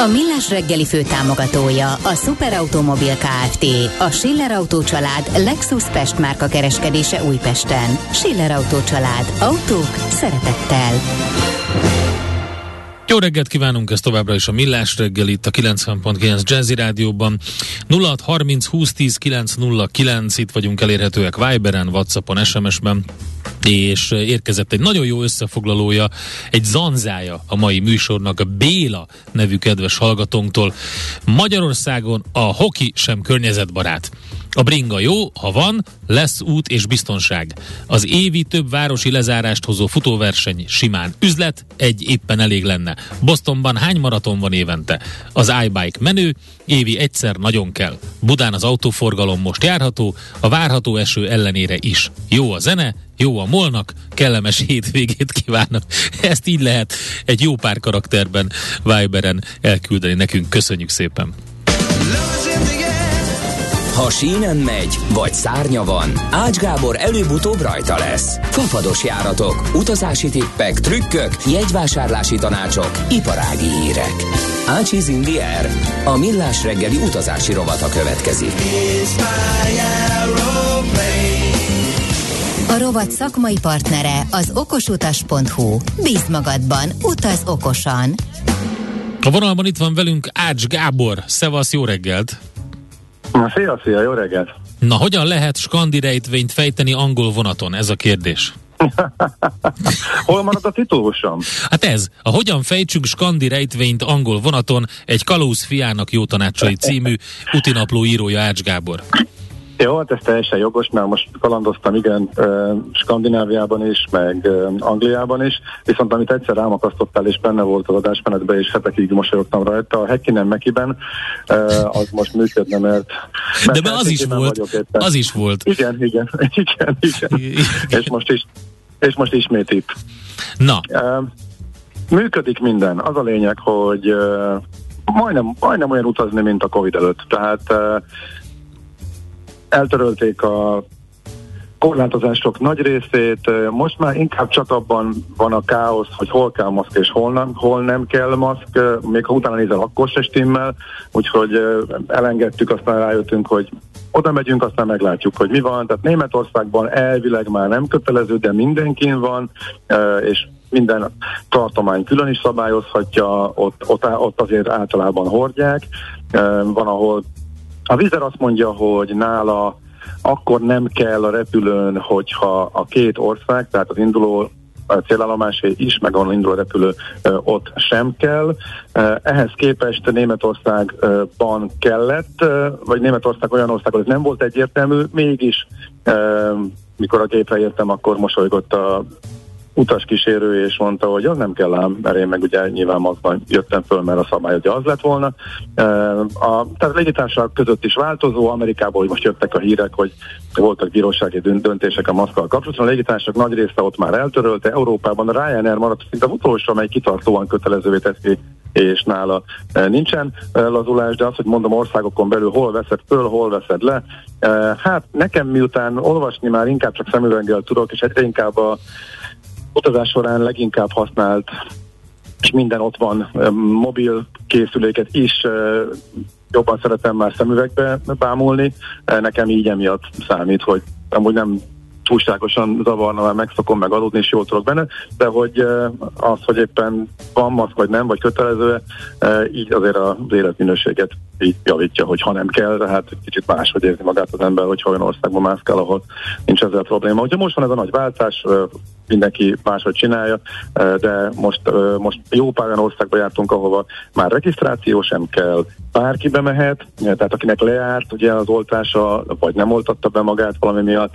A Millás reggeli fő támogatója a Superautomobil KFT, a Schiller Auto család Lexus Pest márka kereskedése Újpesten. Schiller Auto család. Autók szeretettel. Jó reggelt kívánunk, ez továbbra is a Millás reggel itt a 90.9 Jazzy Rádióban. 0630 2010 909, itt vagyunk elérhetőek Viberen, Whatsappon, SMS-ben és érkezett egy nagyon jó összefoglalója, egy zanzája a mai műsornak, a Béla nevű kedves hallgatónktól. Magyarországon a hoki sem környezetbarát. A bringa jó, ha van, lesz út és biztonság. Az évi több városi lezárást hozó futóverseny simán üzlet, egy éppen elég lenne. Bostonban hány maraton van évente? Az iBike menő, évi egyszer nagyon kell. Budán az autóforgalom most járható, a várható eső ellenére is. Jó a zene, jó a molnak, kellemes hétvégét kívánok. Ezt így lehet egy jó pár karakterben Viberen elküldeni nekünk. Köszönjük szépen! Ha sínen megy, vagy szárnya van, Ács Gábor előbb-utóbb rajta lesz. Fafados járatok, utazási tippek, trükkök, jegyvásárlási tanácsok, iparági hírek. Ácsiz Indier, a millás reggeli utazási rovata következik. A rovat szakmai partnere az okosutas.hu. Bíz magadban, utaz okosan! A vonalban itt van velünk Ács Gábor. Szevasz, jó reggelt! Na, szia, szia, jó reggelt! Na, hogyan lehet skandi rejtvényt fejteni angol vonaton? Ez a kérdés. Hol marad a titulusom? Hát ez, a Hogyan fejtsünk skandi rejtvényt angol vonaton, egy kalóz fiának jó tanácsai című utinapló írója Ács Gábor. Jó, hát ez teljesen jogos, mert most kalandoztam, igen, Skandináviában is, meg Angliában is, viszont amit egyszer rámakasztottál, és benne volt az adásmenetben, és hetekig mosolyogtam rajta, a Hekkinen Mekiben, az most működne, mert... mert De az is volt, az is volt. Igen, igen, igen, igen. és most is, és most ismét itt. Na. Működik minden. Az a lényeg, hogy majdnem, majdnem olyan utazni, mint a Covid előtt. Tehát eltörölték a korlátozások nagy részét, most már inkább csak abban van a káosz, hogy hol kell maszk és hol nem, hol nem kell maszk, még ha utána nézel, akkor se stimmel, úgyhogy elengedtük, aztán rájöttünk, hogy oda megyünk, aztán meglátjuk, hogy mi van. Tehát Németországban elvileg már nem kötelező, de mindenkin van, és minden tartomány külön is szabályozhatja, ott, ott, ott azért általában hordják. Van, ahol a vízer azt mondja, hogy nála akkor nem kell a repülőn, hogyha a két ország, tehát az induló a célállomásé is, meg a induló repülő ott sem kell. Ehhez képest Németországban kellett, vagy Németország olyan ország, hogy nem volt egyértelmű, mégis mikor a gépre értem, akkor mosolygott a utaskísérő, és mondta, hogy az nem kell ám, mert én meg ugye nyilván azban jöttem föl, mert a szabály ugye az lett volna. A, tehát légitársaság között is változó, Amerikából most jöttek a hírek, hogy voltak bírósági döntések a maszkkal kapcsolatban, a légitársaság nagy része ott már eltörölte, Európában a Ryanair maradt szinte az utolsó, amely kitartóan kötelezővé teszi és nála nincsen lazulás, de az, hogy mondom országokon belül hol veszed föl, hol veszed le. Hát nekem miután olvasni már inkább csak szemüveggel tudok, és egyre inkább a utazás során leginkább használt, és minden ott van, mobil készüléket is jobban szeretem már szemüvegbe bámulni. Nekem így emiatt számít, hogy amúgy nem túlságosan zavarna, mert megszokom meg aludni, és jól tudok benne, de hogy az, hogy éppen van maszk, vagy nem, vagy kötelező, így azért az életminőséget így javítja, hogy ha nem kell, tehát kicsit máshogy érzi magát az ember, hogy olyan országban mászkál, ahol nincs ezzel probléma. Ugye most van ez a nagy váltás, mindenki máshogy csinálja, de most, most jó pár olyan országba jártunk, ahova már regisztráció sem kell, bárki bemehet, tehát akinek lejárt ugye az oltása, vagy nem oltatta be magát valami miatt,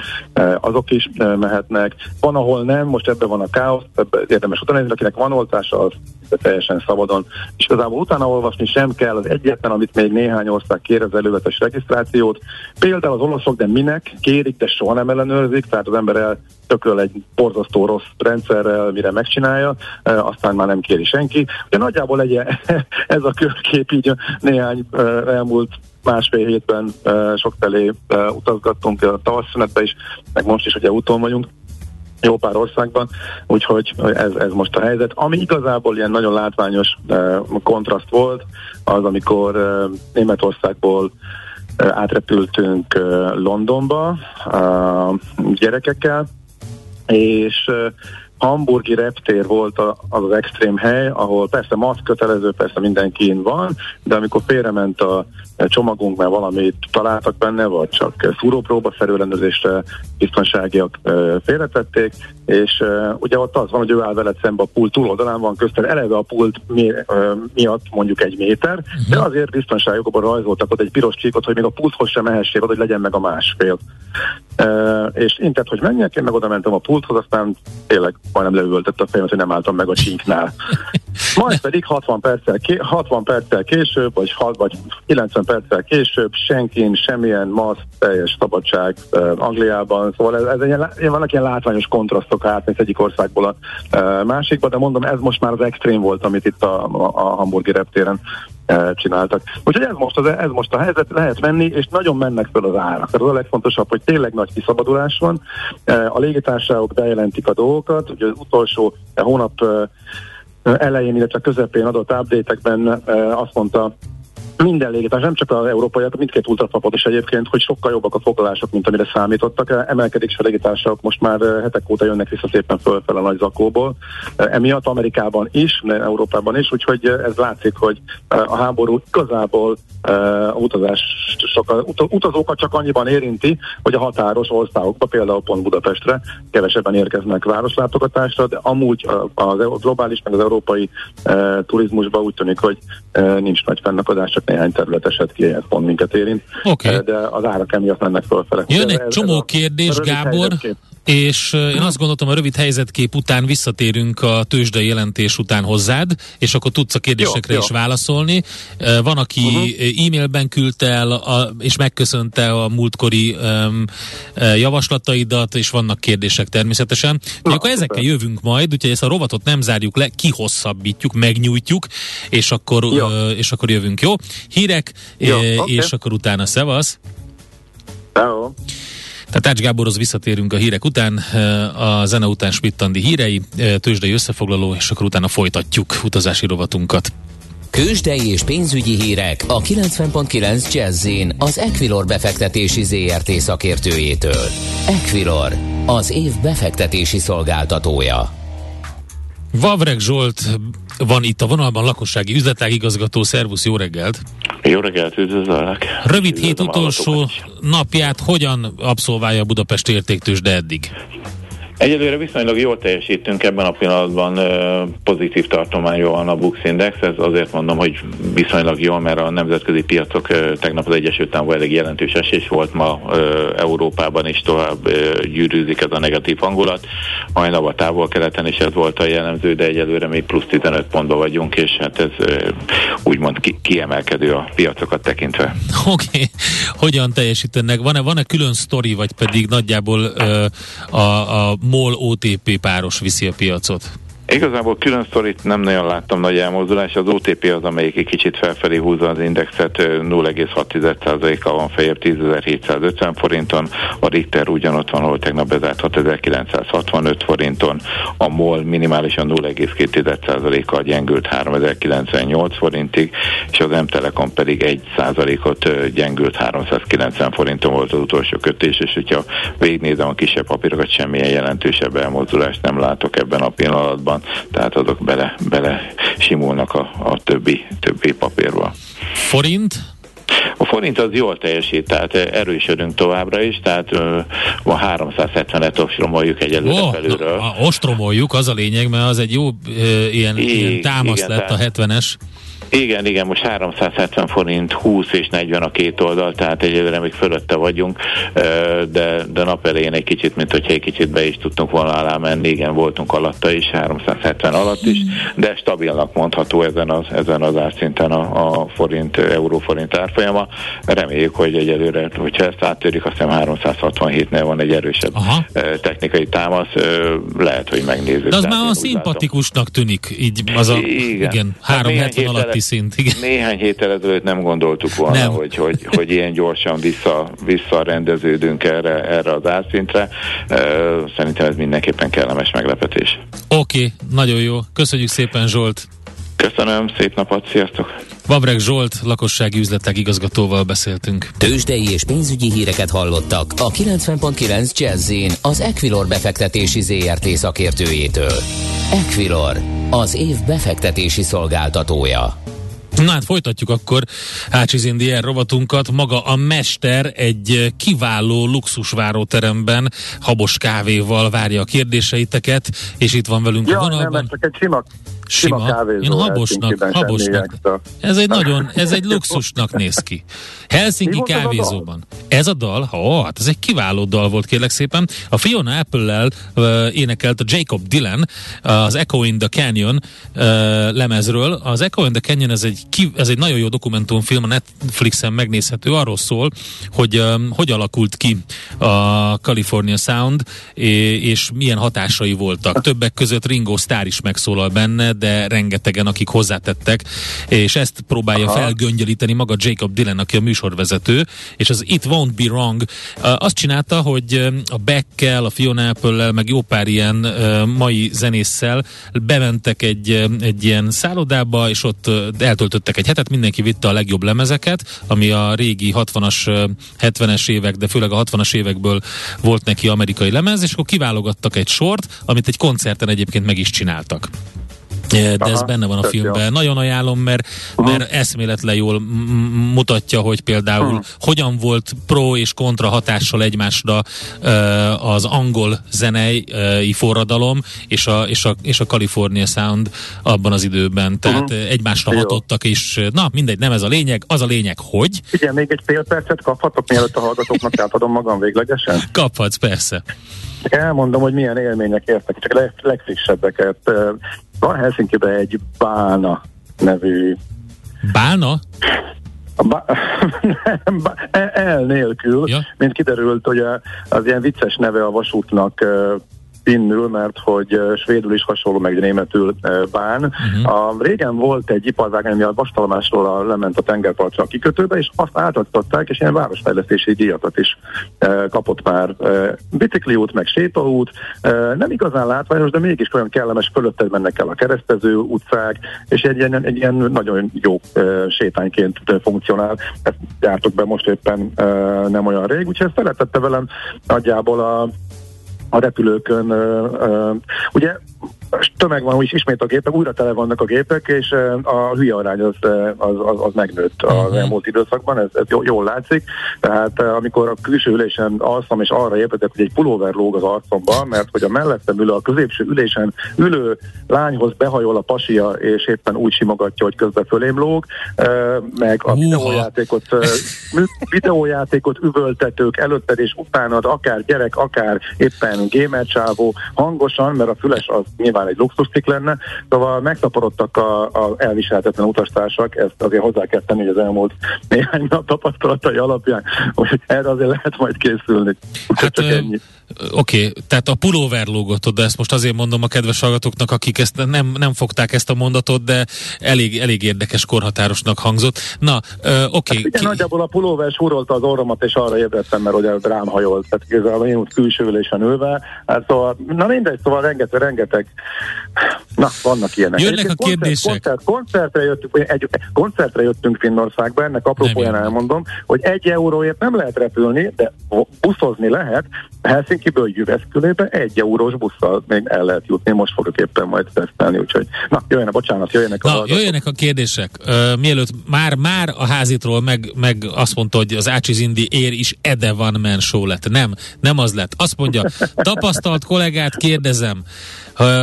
azok is mehetnek. Van, ahol nem, most ebben van a káosz, ebben érdemes utána akinek van oltása, az teljesen szabadon. És igazából utána olvasni sem kell, az egyetlen, amit még néhány ország kér, az előzetes regisztrációt. Például az olaszok, de minek kérik, de soha nem ellenőrzik, tehát az ember el tököl egy borzasztó rossz rendszerrel, mire megcsinálja, aztán már nem kéri senki. De nagyjából egy, ez a körkép így néhány elmúlt másfél hétben sok felé utazgattunk a tavaszszünetbe is, meg most is ugye úton vagyunk jó pár országban, úgyhogy ez, ez most a helyzet. Ami igazából ilyen nagyon látványos kontraszt volt, az amikor Németországból átrepültünk Londonba gyerekekkel, és hamburgi reptér volt az az extrém hely, ahol persze maszk kötelező, persze mindenkin van, de amikor félrement a csomagunk, mert valamit találtak benne, vagy csak fúrópróba felőrendezésre biztonságiak félretették, és ugye ott az van, hogy ő áll veled szembe a pult túloldalán van közted, eleve a pult mi, miatt mondjuk egy méter, uh-huh. de azért biztonságokban rajzoltak ott egy piros csíkot, hogy még a pulthoz sem mehessék oda, hogy legyen meg a másfél. és intett, hogy menjek, én meg oda mentem a pulthoz, aztán tényleg majdnem leüvöltött a fejemet, hogy nem álltam meg a csíknál. Majd pedig 60 perccel, ké, 60 perccel később, vagy, 6, vagy 90 perccel később, senkin, semmilyen masz, teljes szabadság uh, Angliában. Szóval ez, ez egy, vannak ilyen látványos kontrasztok átmész egyik országból a uh, másikba, de mondom, ez most már az extrém volt, amit itt a, a, a hamburgi reptéren csináltak. Úgyhogy ez most, az, ez most a helyzet, lehet menni, és nagyon mennek föl az árak. Ez a legfontosabb, hogy tényleg nagy kiszabadulás van. A légitársaságok bejelentik a dolgokat, ugye az utolsó hónap elején, illetve közepén adott update-ekben azt mondta minden légitás, nem csak az európaiak, mindkét ultrafapot is egyébként, hogy sokkal jobbak a foglalások, mint amire számítottak. Emelkedik se légitársak, most már hetek óta jönnek vissza szépen fölfel a nagy zakóból. Emiatt Amerikában is, Európában is, úgyhogy ez látszik, hogy a háború igazából a utazás sokkal, utazókat csak annyiban érinti, hogy a határos országokba, például pont Budapestre kevesebben érkeznek városlátogatásra, de amúgy a globális, meg az európai e, turizmusban úgy tűnik, hogy nincs nagy fennakadás, csak néhány terület esett ki, ez pont minket érint, okay. e, de az árak emiatt mennek fölfele. Jön egy ez, csomó ez kérdés, Gábor. Helyzetkép és én azt gondoltam, a rövid helyzetkép után visszatérünk a tőzsdei jelentés után hozzád, és akkor tudsz a kérdésekre jó, is jó. válaszolni. Van, aki uh-huh. e-mailben küldte el, a, és megköszönte a múltkori um, javaslataidat, és vannak kérdések természetesen. Na, akkor ezekkel jövünk majd, úgyhogy ezt a rovatot nem zárjuk le, kihosszabbítjuk, megnyújtjuk, és akkor, uh, és akkor jövünk, jó? Hírek, jó, és okay. akkor utána szevasz. Hello. Tehát Ács Gáborhoz visszatérünk a hírek után, eh, a zene után Spittandi hírei, eh, tőzsdei összefoglaló, és akkor utána folytatjuk utazási rovatunkat. Kősdei és pénzügyi hírek a 90.9 jazz az Equilor befektetési ZRT szakértőjétől. Equilor, az év befektetési szolgáltatója. Vavreg Zsolt van itt a vonalban, lakossági üzletágigazgató. Szervusz, jó reggelt! Jó reggelt, üdvözöllek! Rövid hét utolsó napját hogyan abszolválja a Budapest értéktős, de eddig? Egyelőre viszonylag jól teljesítünk ebben a pillanatban, pozitív tartományról van a Bux Index, ez azért mondom, hogy viszonylag jól, mert a nemzetközi piacok tegnap az Egyesült Államok elég jelentős esés volt, ma Európában is tovább gyűrűzik ez a negatív hangulat, hajnal a távol-keleten is ez volt a jellemző, de egyelőre még plusz 15 pontban vagyunk, és hát ez úgymond ki- kiemelkedő a piacokat tekintve. Oké, okay. hogyan teljesítenek? Van-e, van-e külön sztori, vagy pedig nagyjából a, a MOL OTP páros viszi a piacot? Igazából külön sztorit nem nagyon láttam nagy elmozdulás. Az OTP az, amelyik egy kicsit felfelé húzza az indexet, 0,6%-a van fejebb 10.750 forinton, a Richter ugyanott van, ahol tegnap bezárt 6.965 forinton, a MOL minimálisan 0,2%-kal gyengült 3.098 forintig, és az M-Telekom pedig 1%-ot gyengült 390 forinton volt az utolsó kötés, és hogyha végignézem a kisebb papírokat, semmilyen jelentősebb elmozdulást nem látok ebben a pillanatban van, tehát azok bele, bele simulnak a, a többi, többi papírba. Forint? A forint az jól teljesít, tehát erősödünk továbbra is, tehát ma 370-et ostromoljuk egyelőre oh, felülről. Na, ostromoljuk, az a lényeg, mert az egy jó ilyen, I, ilyen támasz igen, lett tehát, a 70-es. Igen, igen, most 370 forint 20 és 40 a két oldal, tehát egyelőre még fölötte vagyunk, de, de nap elején egy kicsit, mint hogyha egy kicsit be is tudtunk volna alá menni, igen, voltunk alatta is, 370 alatt is, de stabilnak mondható ezen az, ezen az árszinten a, a forint, euró-forint árfolyama. Reméljük, hogy egyelőre, hogyha ezt áttörjük, azt hiszem 367-nél van egy erősebb Aha. technikai támasz, lehet, hogy megnézzük. De az már a szimpatikusnak tűnik, így az a, igen, igen 370 hát alatti szint. Igen. Néhány héttel ezelőtt nem gondoltuk volna, nem. Hogy, hogy, hogy ilyen gyorsan vissza, visszarendeződünk erre, erre az árszintre. Szerintem ez mindenképpen kellemes meglepetés. Oké, okay, nagyon jó. Köszönjük szépen Zsolt. Köszönöm, szép napot, sziasztok! Vabreg Zsolt, lakossági üzletek igazgatóval beszéltünk. Tőzsdei és pénzügyi híreket hallottak a 90.9 jazz az Equilor befektetési ZRT szakértőjétől. Equilor, az év befektetési szolgáltatója. Na hát folytatjuk akkor Ácsiz Indier rovatunkat. Maga a mester egy kiváló luxusváróteremben habos kávéval várja a kérdéseiteket, és itt van velünk ja, a vonalban. Nem, csak egy sima Sima. Én habosnak, habosnak. Ez egy nagyon, ez egy luxusnak néz ki. Helsinki kávézóban. Ez a dal, ha, hát ez egy kiváló dal volt, kérlek szépen. A Fiona Apple-lel uh, énekelt a Jacob Dylan az Echo in the Canyon uh, lemezről. Az Echo in the Canyon ez egy, ki, ez egy nagyon jó dokumentumfilm, a Netflixen megnézhető. Arról szól, hogy um, hogy alakult ki a California Sound, és milyen hatásai voltak. Többek között Ringo Starr is megszólal benne, de rengetegen, akik hozzátettek, és ezt próbálja Aha. felgöngyelíteni maga Jacob Dylan, aki a műsorvezető, és az It Won't Be Wrong azt csinálta, hogy a Beckkel, a Fiona apple meg jó pár ilyen mai zenésszel bementek egy, egy ilyen szállodába, és ott eltöltöttek egy hetet, mindenki vitte a legjobb lemezeket, ami a régi 60-as, 70-es évek, de főleg a 60-as évekből volt neki amerikai lemez, és akkor kiválogattak egy sort, amit egy koncerten egyébként meg is csináltak de Aha, ez benne van a filmben. Jó. Nagyon ajánlom, mert, mert eszméletlen jól mutatja, hogy például uh-huh. hogyan volt pro és kontra hatással egymásra uh, az angol zenei uh, forradalom és a, és, a, és a California Sound abban az időben. Tehát uh-huh. egymásra jó. hatottak, és na mindegy, nem ez a lényeg, az a lényeg, hogy... Igen, még egy fél percet kaphatok, mielőtt a hallgatóknak átadom magam véglegesen? Kaphatsz, persze. Elmondom, hogy milyen élmények értek, csak leg, legfrissebbeket. Van Helsinki-ben egy Bálna nevű... Bálna? A nem, el nélkül, ja. mint kiderült, hogy az ilyen vicces neve a vasútnak finnül, mert hogy svédül is hasonló, meg németül bán. Uh-huh. A, régen volt egy iparvágány, ami a vastalomásról lement a tengerpartra a kikötőbe, és azt átadtatták, és ilyen városfejlesztési díjakat is e, kapott már. E, bicikliút, meg sétaút, e, nem igazán látványos, de mégis olyan kellemes, fölötted mennek el a keresztező utcák, és egy ilyen, egy ilyen nagyon jó e, sétányként funkcionál. Ezt jártok be most éppen e, nem olyan rég, úgyhogy ezt szeretette velem nagyjából a a repülőkön. Ugye tömeg van, úgyis ismét a gépek, újra tele vannak a gépek, és a hülye arány az, az, az, az megnőtt az uh-huh. elmúlt időszakban, ez, ez jól látszik. Tehát amikor a külső ülésen alszom, és arra ébredek, hogy egy pulóver lóg az arcomba, mert hogy a mellettem ülő, a középső ülésen ülő lányhoz behajol a pasia, és éppen úgy simogatja, hogy közben fölém lóg, meg a videójátékot, videójátékot üvöltetők előtted és utánad, akár gyerek, akár éppen gamer csávó, hangosan, mert a füles az nyilván egy luxuscik lenne, szóval megszaporodtak a, a elviselhetetlen utastársak, ezt azért hozzá kell tenni, hogy az elmúlt néhány nap tapasztalatai alapján, hogy erre azért lehet majd készülni. Hát, csak ennyi. Oké, okay, tehát a pulóver lógot, de ezt most azért mondom a kedves hallgatóknak, akik ezt nem, nem fogták ezt a mondatot, de elég, elég érdekes korhatárosnak hangzott. Na, oké. Okay. Hát Ki... nagyjából a pulóver súrolta az orromat, és arra ébredtem, mert ugye rám hajolt, tehát igazából én úgy külsőülésen ülve. Hát szóval, na mindegy, szóval rengeteg, rengeteg, na, vannak ilyenek. Jönnek a kérdések. Koncert, koncertre, jöttünk, egy, koncertre jöttünk Finnországba, ennek apropóján elmondom, hogy egy euróért nem lehet repülni, de buszozni lehet. Helsinki-ből Jüveszkülébe egy eurós busszal még el lehet jutni, most fogok éppen majd tesztelni, úgyhogy na, jöjjenek, bocsánat, jöjjenek a Na, jöjjenek a kérdések. Uh, mielőtt már, már a házitról meg, meg azt mondta, hogy az Ácsiz Indi ér is Ede van men show lett. Nem, nem az lett. Azt mondja, tapasztalt kollégát kérdezem,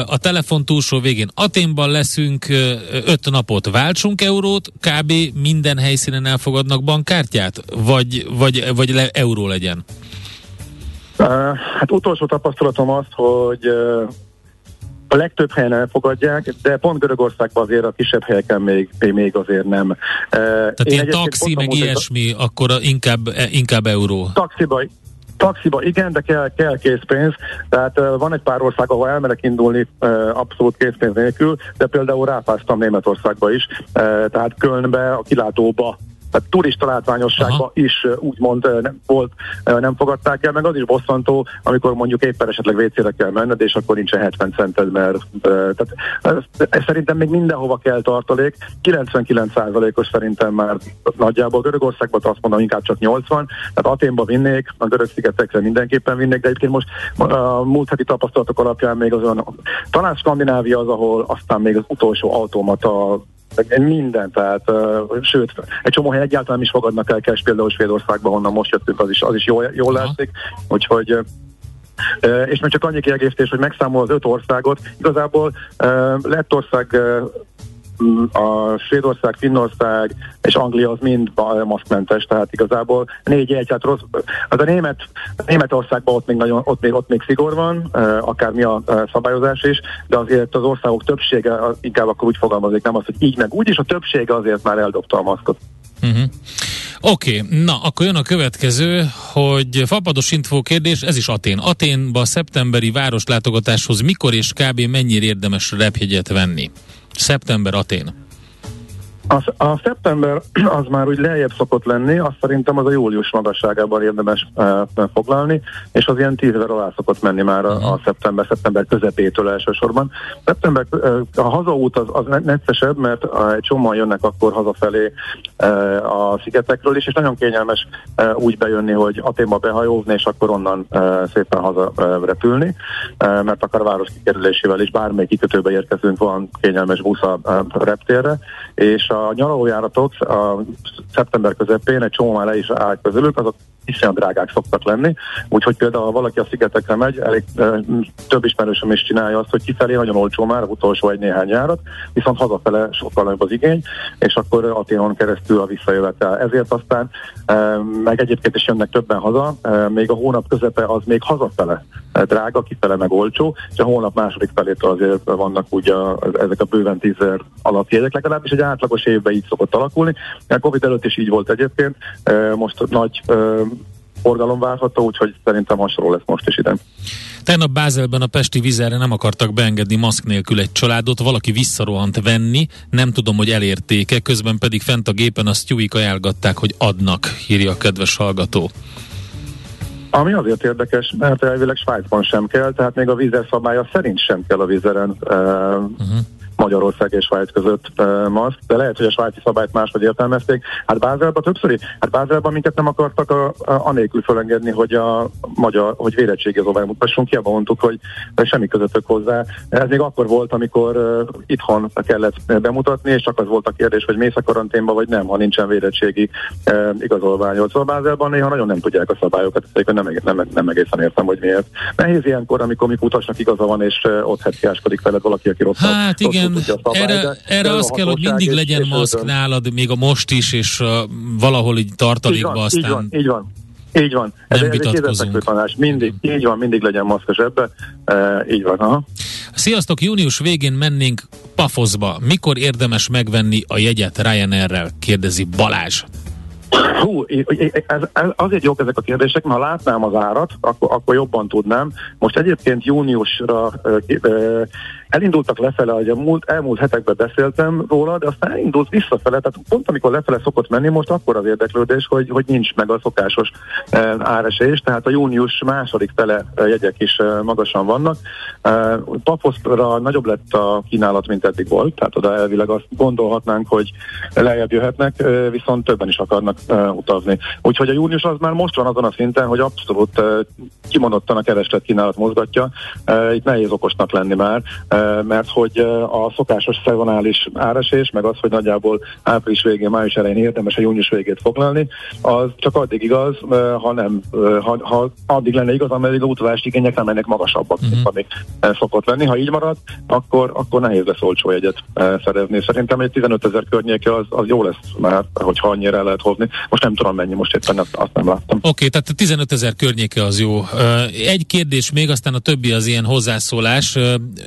A telefon túlsó végén Aténban leszünk öt napot, váltsunk eurót, kb. minden helyszínen elfogadnak bankkártyát? Vagy, vagy, vagy le, euró legyen? Hát utolsó tapasztalatom az, hogy a legtöbb helyen elfogadják, de pont Görögországban azért a kisebb helyeken még, még azért nem. Tehát Én ilyen taxi, meg ilyesmi, a... akkor inkább, e, inkább euró. Taxiba, Taxiba igen, de kell, kell készpénz, tehát van egy pár ország, ahol elmerek indulni abszolút készpénz nélkül, de például rápáztam Németországba is, tehát Kölnbe, a kilátóba tehát turista látványosságban is úgymond nem volt, nem fogadták el, meg az is bosszantó, amikor mondjuk éppen esetleg WC-re kell menned, és akkor nincsen 70 cented, mert tehát ez, ez szerintem még mindenhova kell tartalék, 99%-os szerintem már nagyjából Görögországban azt mondom inkább csak 80, tehát Aténba vinnék, a görög szigetekre mindenképpen vinnék, de egyébként most a múlt heti tapasztalatok alapján még azon, talán Skandinávia az, ahol aztán még az utolsó automata minden, tehát sőt, egy csomó helyen egyáltalán is fogadnak el cash, például Svédországban, honnan most jöttünk, az is, az is jól, jól látszik, úgyhogy és még csak annyi kiegészítés, hogy megszámol az öt országot. Igazából Lettország a Svédország, Finnország és Anglia az mind maszkmentes, tehát igazából négy egy, hát rossz. Az a német, Németországban ott még, nagyon, ott még, ott még szigor van, akármi a szabályozás is, de azért az országok többsége inkább akkor úgy fogalmazik, nem az, hogy így meg úgy is, a többsége azért már eldobta a maszkot. Uh-huh. Oké, okay, na akkor jön a következő, hogy fapados infó kérdés, ez is Atén. Aténba szeptemberi városlátogatáshoz mikor és kb. mennyire érdemes repjegyet venni? Szeptember Atén. A, a szeptember az már úgy lejjebb szokott lenni, azt szerintem az a július magasságában érdemes e, foglalni, és az ilyen tízezer alá szokott menni már a, a mhm. szeptember, szeptember közepétől elsősorban. Szeptember, e, a hazaút az, az neccesebb, mert egy csomóan jönnek akkor hazafelé e, a szigetekről is, és nagyon kényelmes e, úgy bejönni, hogy Aténba behajózni, és akkor onnan e, szépen haza e, repülni, e, mert akár a város kikerülésével is bármelyik kikötőbe érkezünk, van kényelmes busz a e, reptérre, és a a nyaralójáratok a szeptember közepén egy csomó már le is áll közülük, azok iszonyat drágák szoktak lenni, úgyhogy például ha valaki a szigetekre megy, elég e, több ismerősöm is csinálja azt, hogy kifelé nagyon olcsó már, utolsó egy néhány járat, viszont hazafele sokkal nagyobb az igény, és akkor Aténon keresztül a visszajövetel. Ezért aztán e, meg egyébként is jönnek többen haza, e, még a hónap közepe az még hazafele drága, kifele meg olcsó, és a hónap második felétől azért vannak ugye ezek a bőven tízer alapjegyek, legalábbis egy átlagos évben így szokott alakulni. A Covid előtt is így volt egyébként, most nagy forgalom várható, úgyhogy szerintem hasonló lesz most is ide. Tegnap Bázelben a Pesti vizerre nem akartak beengedni maszk nélkül egy családot, valaki visszarohant venni, nem tudom, hogy elértéke, közben pedig fent a gépen a sztyúik ajánlgatták, hogy adnak, írja a kedves hallgató. Ami azért érdekes, mert elvileg Svájcban sem kell, tehát még a vízer szabálya szerint sem kell a vízeren uh, uh-huh Magyarország és Svájc között maszk, de lehet, hogy a svájci szabályt máshogy értelmezték. Hát Bázelban többször, hát Bázelban minket nem akartak a, a, anélkül felengedni, hogy a magyar, hogy vérettségizóval mutassunk, hiába mondtuk, hogy semmi közöttök hozzá. Ez még akkor volt, amikor uh, itthon kellett bemutatni, és csak az volt a kérdés, hogy mész a karanténba, vagy nem, ha nincsen vérettségi uh, igazolványod. Szóval Bázelban néha nagyon nem tudják a szabályokat, ezt nem, nem, nem egészen értem, hogy miért. Nehéz ilyenkor, amikor mi utasnak igaza van, és uh, ott hetkiáskodik veled valaki, aki rossz. Hát igen, igen, erre, erre az kell, hogy mindig legyen maszk nálad, még a most is, és uh, valahol így tartalékba így aztán... Így van, így van. Így van. Ez nem vitatkozunk. Tanás. Mindig, így van, mindig legyen maszkos ebbe. E, így van, aha. Sziasztok, június végén mennénk Pafoszba. Mikor érdemes megvenni a jegyet Ryanair-rel? Kérdezi Balázs. Hú, ez, ez, azért jók ezek a kérdések, mert ha látnám az árat, akkor, akkor jobban tudnám. Most egyébként júniusra elindultak lefele, hogy a múlt, elmúlt hetekben beszéltem róla, de aztán elindult visszafele, tehát pont amikor lefele szokott menni, most akkor az érdeklődés, hogy, hogy nincs meg a szokásos e, áresés, tehát a június második fele e, jegyek is e, magasan vannak. E, Pafoszra nagyobb lett a kínálat, mint eddig volt, tehát oda elvileg azt gondolhatnánk, hogy lejjebb jöhetnek, e, viszont többen is akarnak e, utazni. Úgyhogy a június az már most van azon a szinten, hogy abszolút e, kimondottan a kereslet kínálat mozgatja. E, itt nehéz okosnak lenni már. E, mert hogy a szokásos szezonális áresés, meg az, hogy nagyjából április végén, május elején érdemes a június végét foglalni, az csak addig igaz, ha nem, ha, ha addig lenne igaz, ameddig a utazási igények nem mennek magasabbak, uh-huh. amik szokott lenni. Ha így marad, akkor, akkor nehéz lesz olcsó egyet szerezni. Szerintem egy 15 ezer környéke az, az jó lesz már, hogyha annyira el lehet hozni. Most nem tudom mennyi, most éppen azt nem láttam. Oké, okay, tehát 15 ezer környéke az jó. Egy kérdés még, aztán a többi az ilyen hozzászólás.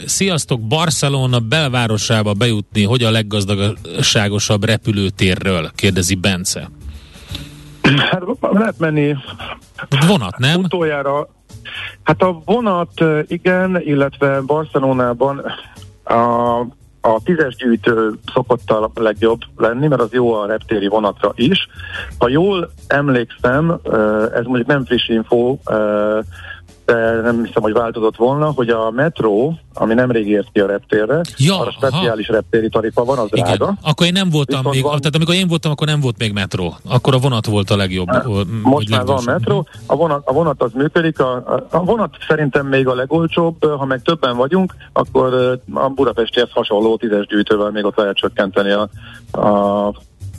Sziasztok, Barcelona belvárosába bejutni, hogy a leggazdaságosabb repülőtérről? Kérdezi Bence. Hát lehet menni vonat, nem? Utoljára, hát a vonat igen, illetve Barcelonában a a tízes gyűjtő szokott a legjobb lenni, mert az jó a reptéri vonatra is. Ha jól emlékszem, ez mondjuk nem friss info, de nem hiszem, hogy változott volna, hogy a metró, ami nemrég ért ki a reptérre, ja, arra speciális aha. reptéri tarifa van, az Igen. drága. Akkor én nem voltam Viszont még, van, tehát amikor én voltam, akkor nem volt még metró. Akkor a vonat volt a legjobb. Most már van metró, a vonat, a vonat az működik, a, a vonat szerintem még a legolcsóbb, ha meg többen vagyunk, akkor a budapestihez hasonló tízes gyűjtővel még ott lehet csökkenteni a, a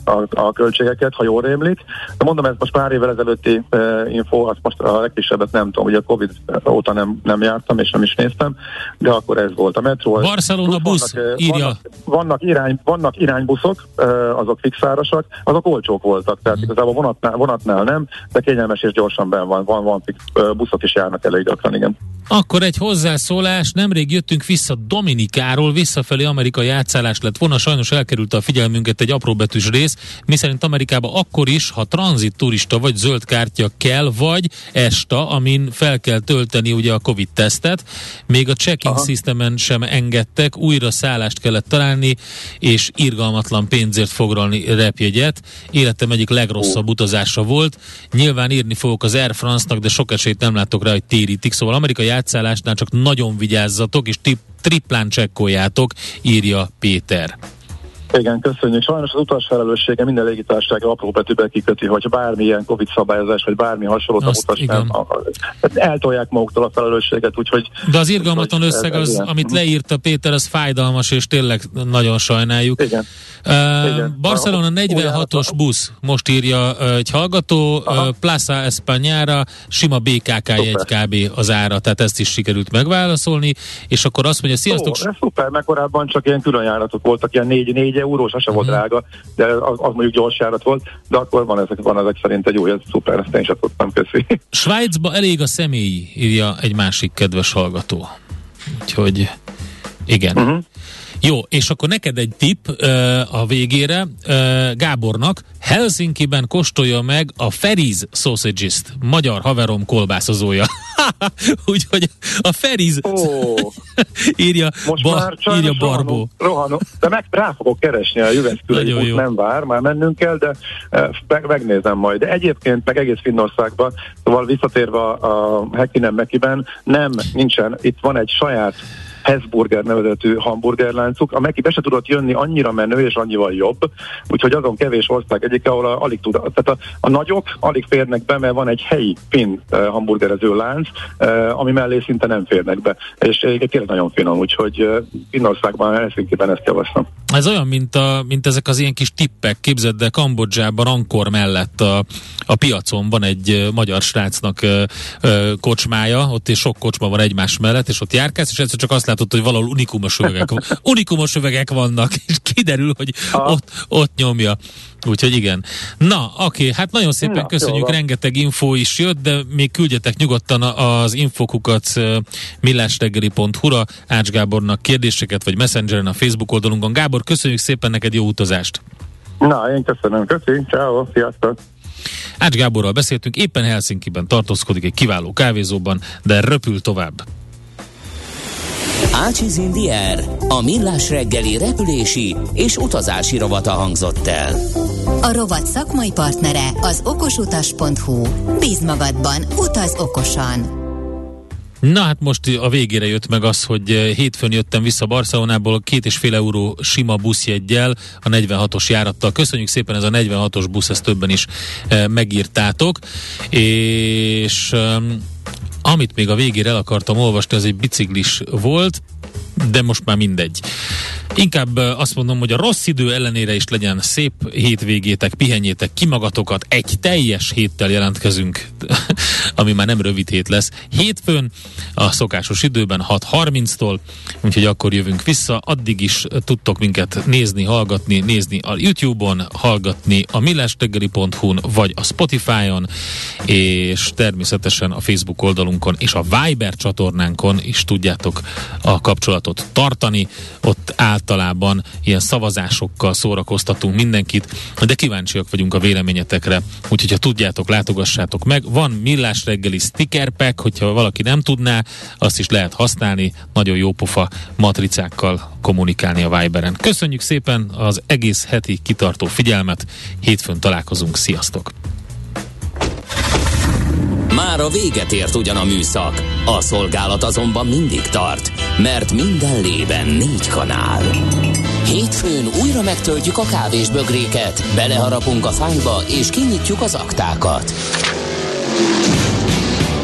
a, a költségeket, ha jól rémlik. De mondom, ez most pár évvel ezelőtti e, info, azt most a legkisebbet nem tudom, ugye a Covid óta nem, nem jártam és nem is néztem, de akkor ez volt a metró. Barcelona busz, vannak, írja. Vannak, vannak, irány, vannak iránybuszok, azok fixárosak, azok olcsók voltak, tehát mm. igazából vonatnál, vonatnál nem, de kényelmes és gyorsan ben van, van, van fix, buszok is járnak elég gyakran, igen. Akkor egy hozzászólás, nemrég jöttünk vissza Dominikáról, visszafelé Amerika játszálás lett volna, sajnos elkerült a figyelmünket egy apróbetűs rész, miszerint Amerikába akkor is, ha tranzit turista vagy zöld kártya kell, vagy ESTA, amin fel kell tölteni ugye a Covid tesztet, még a checking systemen sem engedtek, újra szállást kellett találni, és irgalmatlan pénzért foglalni repjegyet. Életem egyik legrosszabb utazása volt. Nyilván írni fogok az Air France-nak, de sok esélyt nem látok rá, hogy térítik. Szóval amerikai játszálásnál csak nagyon vigyázzatok, és tip, triplán csekkoljátok, írja Péter. Igen, köszönjük. Sajnos az utas felelőssége minden légitársaság apró betűben kiköti, hogy bármilyen Covid szabályozás, vagy bármi hasonló a utas nem, eltolják maguktól a felelősséget, úgyhogy... De az irgalmatlan összeg, az, ez, amit leírta Péter, az fájdalmas, és tényleg nagyon sajnáljuk. Igen. Uh, Igen. Barcelona 46-os busz, most írja egy hallgató, uh, Plaza Españára, sima BKK jegy kb. az ára, tehát ezt is sikerült megválaszolni, és akkor azt mondja, sziasztok... Ó, ez szuper, mert korábban csak ilyen különjáratok voltak, ilyen 4-4 eurós, az sem volt mhm. drága, de az, az mondjuk gyors járat volt, de akkor van ezek, van ezek szerint egy új, ez szuper, ezt én sem tudtam, köszi. Svájcba elég a személy, írja egy másik kedves hallgató. Úgyhogy igen. Uh-huh. Jó, és akkor neked egy tip uh, a végére uh, Gábornak. Helsinki-ben kóstolja meg a Feriz sausage magyar haverom kolbászozója. Úgyhogy a Feriz oh. írja, Most ba, már írja Barbó. Rohanok, de meg rá fogok keresni a Jüveszkülei nem vár, már mennünk kell, de meg, megnézem majd. De egyébként meg egész Finnországban, szóval visszatérve a, a Hekinen Mekiben, nem, nincsen, itt van egy saját Hesburger nevezetű hamburgerláncuk. A Meki be se tudott jönni annyira menő és annyival jobb, úgyhogy azon kevés ország egyik, ahol a, alig tud, tehát a, a nagyok alig férnek be, mert van egy helyi finn uh, hamburgerező lánc, uh, ami mellé szinte nem férnek be. És tényleg nagyon finom, úgyhogy uh, Finnországban, Helsinki-ben ezt javaslom. Ez olyan, mint, a, mint ezek az ilyen kis tippek, képzeld, de Kambodzsában, Ankor mellett a, a piacon van egy magyar srácnak ö, ö, kocsmája, ott és sok kocsma van egymás mellett, és ott járkálsz, és egyszer csak azt látod, hogy valahol unikumos üvegek, unikumos üvegek vannak, és kiderül, hogy ott, ott nyomja. Úgyhogy igen. Na, oké, hát nagyon szépen Na, köszönjük, rengeteg info is jött, de még küldjetek nyugodtan az infokukat millásreggeli.hu-ra Ács Gábornak kérdéseket, vagy Messengeren a Facebook oldalunkon. Gábor, köszönjük szépen neked jó utazást! Na, én köszönöm, köszi, ciao, sziasztok! Ács Gáborral beszéltünk, éppen Helsinki-ben tartózkodik egy kiváló kávézóban, de röpül tovább. Ácsiz Indier, a millás reggeli repülési és utazási rovata hangzott el. A rovat szakmai partnere az okosutas.hu. Bíz magadban, utaz okosan! Na hát most a végére jött meg az, hogy hétfőn jöttem vissza Barcelonából két és fél euró sima buszjeggyel a 46-os járattal. Köszönjük szépen, ez a 46-os busz, ezt többen is e, megírtátok. És e, amit még a végére el akartam olvasni, az egy biciklis volt, de most már mindegy. Inkább azt mondom, hogy a rossz idő ellenére is legyen szép hétvégétek, pihenjétek ki magatokat, egy teljes héttel jelentkezünk, ami már nem rövid hét lesz. Hétfőn a szokásos időben 6.30-tól, úgyhogy akkor jövünk vissza. Addig is tudtok minket nézni, hallgatni, nézni a YouTube-on, hallgatni a millástegeli.hu-n, vagy a Spotify-on, és természetesen a Facebook oldalunkon és a Viber csatornánkon is tudjátok a kapcsolatot tartani. Ott általában ilyen szavazásokkal szórakoztatunk mindenkit, de kíváncsiak vagyunk a véleményetekre, úgyhogy ha tudjátok, látogassátok meg. Van millás reggeli sticker pack, hogyha valaki nem tudná, azt is lehet használni, nagyon jó pofa matricákkal kommunikálni a Viberen. Köszönjük szépen az egész heti kitartó figyelmet, hétfőn találkozunk, sziasztok! Már a véget ért ugyan a műszak, a szolgálat azonban mindig tart, mert minden lében négy kanál. Hétfőn újra megtöltjük a kávésbögréket, beleharapunk a fányba és kinyitjuk az aktákat.